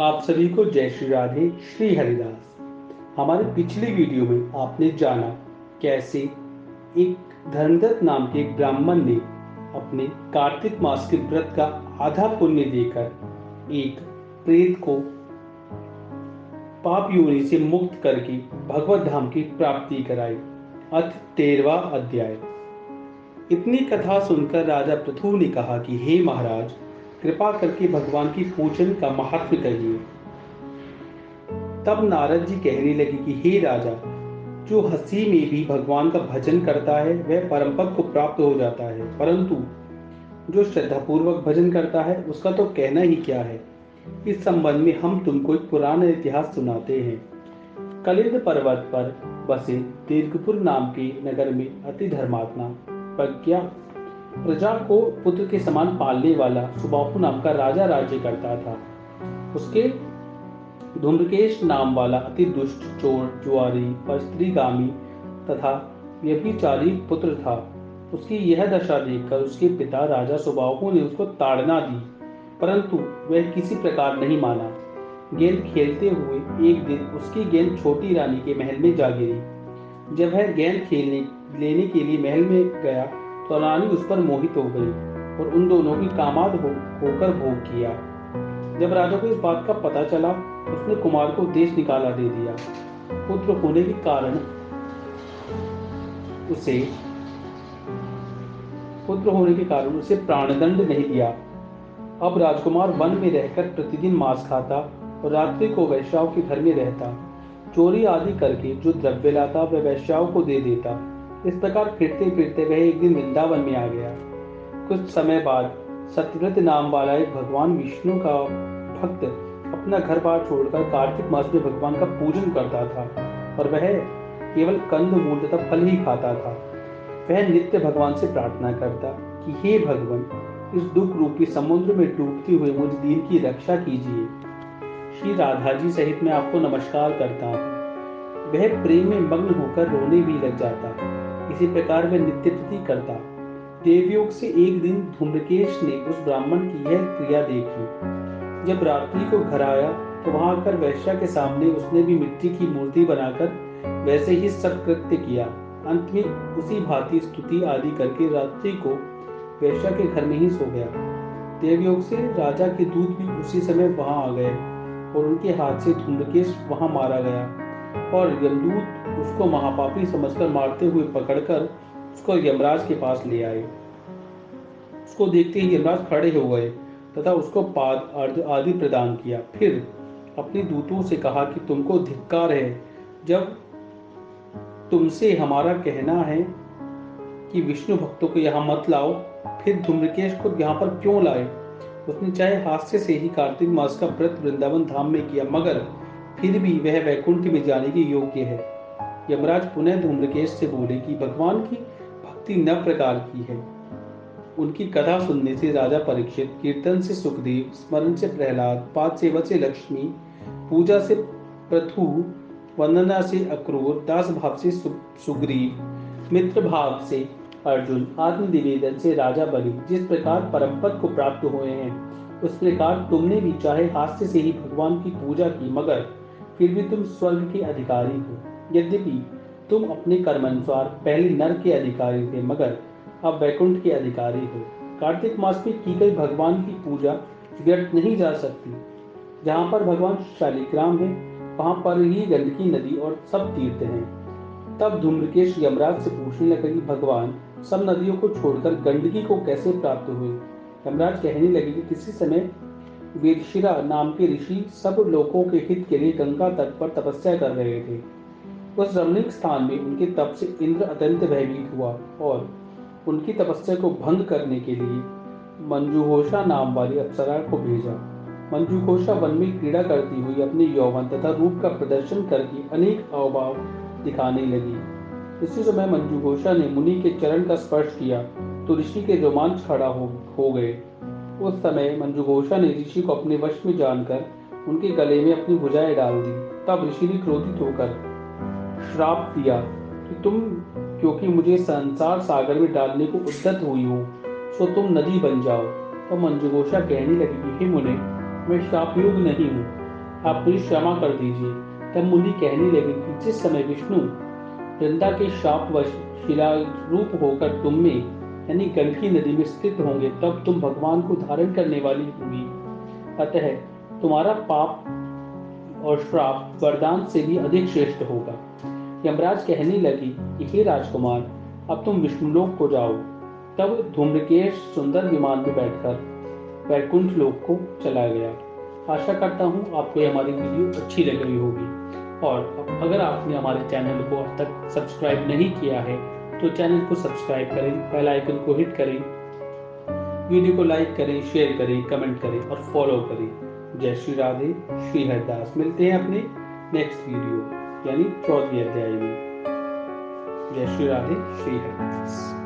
आप सभी को जय श्री राधे, श्री हरिदास। हमारे पिछली वीडियो में आपने जाना कैसे एक धर्मदत्त नाम के ब्राह्मण ने अपने कार्तिक मास के व्रत का आधा पुण्य देकर एक प्रेत को पाप योनि से मुक्त करके भगवत धाम की प्राप्ति कराई। अथ तेरवा अध्याय। इतनी कथा सुनकर राजा पृथु ने कहा कि, हे महाराज कृपा करके भगवान की पूजन का महत्व कहिए। तब नारद जी कहने लगे कि, हे राजा, जो हँसी में भी भगवान का भजन करता है, वह परम पद को प्राप्त हो जाता है। परंतु जो श्रद्धापूर्वक भजन करता है, उसका तो कहना ही क्या है? इस संबंध में हम तुमको एक पुराना इतिहास सुनाते हैं। कलिंद पर्वत पर बसे दीर्घपुर नाम के नगर में अति धर्मात्मा प्रज्ञा प्रजा को पुत्र के समान पालने वाला सुबाहु नाम का राजा राज्य करता था। उसके धूम्रकेश नाम वाला अति दुष्ट चोर, जुआरी और स्त्रीगामी तथा व्यभिचारी पुत्र था। उसकी यह दशा देखकर उसके पिता राजा सुबाहु ने उसको ताड़ना दी, परंतु वह किसी प्रकार नहीं माना। गेंद खेलते हुए एक दिन उसकी गेंद छोटी रानी के महल में जा गिरी। जब वह गेंद खेलने, लेने के लिए महल में गया तो रानी उस पर मोहित हो गई और उन दोनों की कामाद हो, होकर भोग किया। जब राजा को इस बात का पता चला उसने कुमार को देश निकाला दे दिया। पुत्र होने के कारण उसे पुत्र होने के कारण उसे प्राणदंड नहीं दिया। अब राजकुमार वन में रहकर प्रतिदिन मांस खाता और रात्रि को वैश्याओं के घर में रहता। चोरी आदि करके जो द्रव्य लाता वह वैश्याओं को दे देता। इस प्रकार फिरते फिरते वह एक दिन वृंदावन में आ गया। कुछ समय बाद सत्यव्रत नाम वाला एक भगवान विष्णु का भक्त अपना घर बार छोड़कर कार्तिक मास में भगवान का पूजन करता था और वह केवल कंद मूल तथा फल ही खाता था। वह नित्य भगवान से प्रार्थना करता कि, हे भगवान, इस दुख रूपी समुद्र में डूबती हुए मुझ दीन की रक्षा कीजिए। श्री राधा जी सहित मैं आपको नमस्कार करता हूँ। वह प्रेम में मग्न होकर रोने भी लग जाता। इसी प्रकार वह नित्य प्रति करता। देवयोग से एक दिन धूम्रकेश ने उस ब्राह्मण की यह क्रिया देखी। जब रात्रि को घर आया तो वहाँ आकर वैश्या के सामने उसने भी मिट्टी की मूर्ति बनाकर वैसे ही सब कृत्य किया। अंत में उसी भांति स्तुति आदि करके रात्रि को वैश्या के घर में ही सो गया। देवयोग से राजा के दूत भी उसी समय वहाँ आ गए और उनके हाथ से धूम्रकेश वहाँ मारा गया। और यमदूत उसको महापापी समझकर मारते हुए पकड़कर उसको यमराज के पास ले आए। उसको देखते ही यमराज खड़े हो गए तथा उसको पाद अर्ध आदि प्रदान किया। फिर अपने दूतों से कहा कि तुमको धिक्कार है। जब तुमसे हमारा कहना है कि विष्णु भक्तों को यहाँ मत लाओ, फिर धूम्रकेश को यहाँ पर क्यों लाए? उसने चाहे हास्य से ही कार्तिक मास का व्रत वृंदावन धाम में किया, मगर फिर भी वह वैकुंठ में जाने के योग्य है। यमराज पुनः धूम्रकेश से बोले कि भगवान की भक्ति न प्रकार की है। उनकी कथा सुनने से राजा परीक्षित, कीर्तन से सुखदेव, स्मरण से प्रहलाद, पाद सेवा से लक्ष्मी, पूजा से प्रथु, वंदना से अक्रूर, दास भाव से सुग्रीव, मित्र भाव से अर्जुन आत्म निवेदन से राजा बलि जिस प्रकार परम पद को प्राप्त हुए हैं, उस प्रकार तुमने भी चाहे हास्य से ही भगवान की पूजा की, मगर फिर भी तुम स्वर्ग के अधिकारी हो। यद्यपि तुम अपने कर्मानुसार पहले नर के अधिकारी थे, मगर अब वैकुंठ के अधिकारी हो। कार्तिक मास में की गई भगवान की पूजा व्यर्थ नहीं जा सकती। जहाँ पर भगवान शालिग्राम है, वहाँ पर ही गंडकी नदी और सब तीर्थ हैं। तब धूम्रकेश यमराज से पूछने लगे कि भगवान, सब नदियों को छोड़कर गंडकी को कैसे प्राप्त हुए? यमराज कहने लगे कि किसी समय वेदशिरा नाम के ऋषि सब लोगों के हित के लिए गंगा तट पर तपस्या कर रहे थे। उस रमणीक स्थान में उनके तप से इंद्र अत्यंत भयभीत हुआ और उनकी तपस्या को भंग करने के लिए मंजुघोषा नाम वाली अप्सरा को भेजा। मंजुघोषा वन में क्रीड़ा करती हुई अपने यौवन तथा रूप का प्रदर्शन करके अनेक अवभाव दिखाने लगी। इसी समय मंजुघोषा ने मुनि के चरण का स्पर्श किया तो ऋषि के रोमांच खड़ा हो, हो गए। उस समय मंजुघोषा ने ऋषि को अपने वश में जानकर उनके गले में अपनी भुजाएँ डाल दी। तब ऋषि ने क्रोधित होकर, श्राप दिया कि तुम, क्योंकि मुझे संसार सागर में डालने को उद्दत हुई हो, सो तुम नदी बन जाओ। तो मंजुघोषा कहने लगी कि मुने, मैं श्रापयोग नहीं हूँ। आप मुझे क्षमा कर दीजिए। तब मुनि कहने लगी कि, जिस समय विष्णु वृंदा के शाप व शिला रूप होकर तुम में यानी गलकी नदी में स्थित होंगे, तब तुम भगवान को धारण करने वाली होगी अतः तुम्हारा पाप और श्राप वरदान से भी अधिक श्रेष्ठ होगा। यमराज कहने लगी कि हे राजकुमार, अब तुम विष्णुलोक को जाओ। तब धूम्रकेश सुंदर विमान में बैठकर वैकुंठ लोक को चला गया। आशा करता हूँ आपको हमारी वीडियो अच्छी लग रही होगी। और अगर आपने हमारे चैनल को अब तक सब्सक्राइब नहीं किया है तो चैनल को सब्सक्राइब करें, बेल आइकन को हिट करें, वीडियो को लाइक करें, शेयर करें, कमेंट करें और फॉलो करें। जय श्री राधे, श्री हरदास। मिलते हैं अपने नेक्स्ट वीडियो यानी चौथी अध्याय में। जय श्री राधे, श्री हरदास।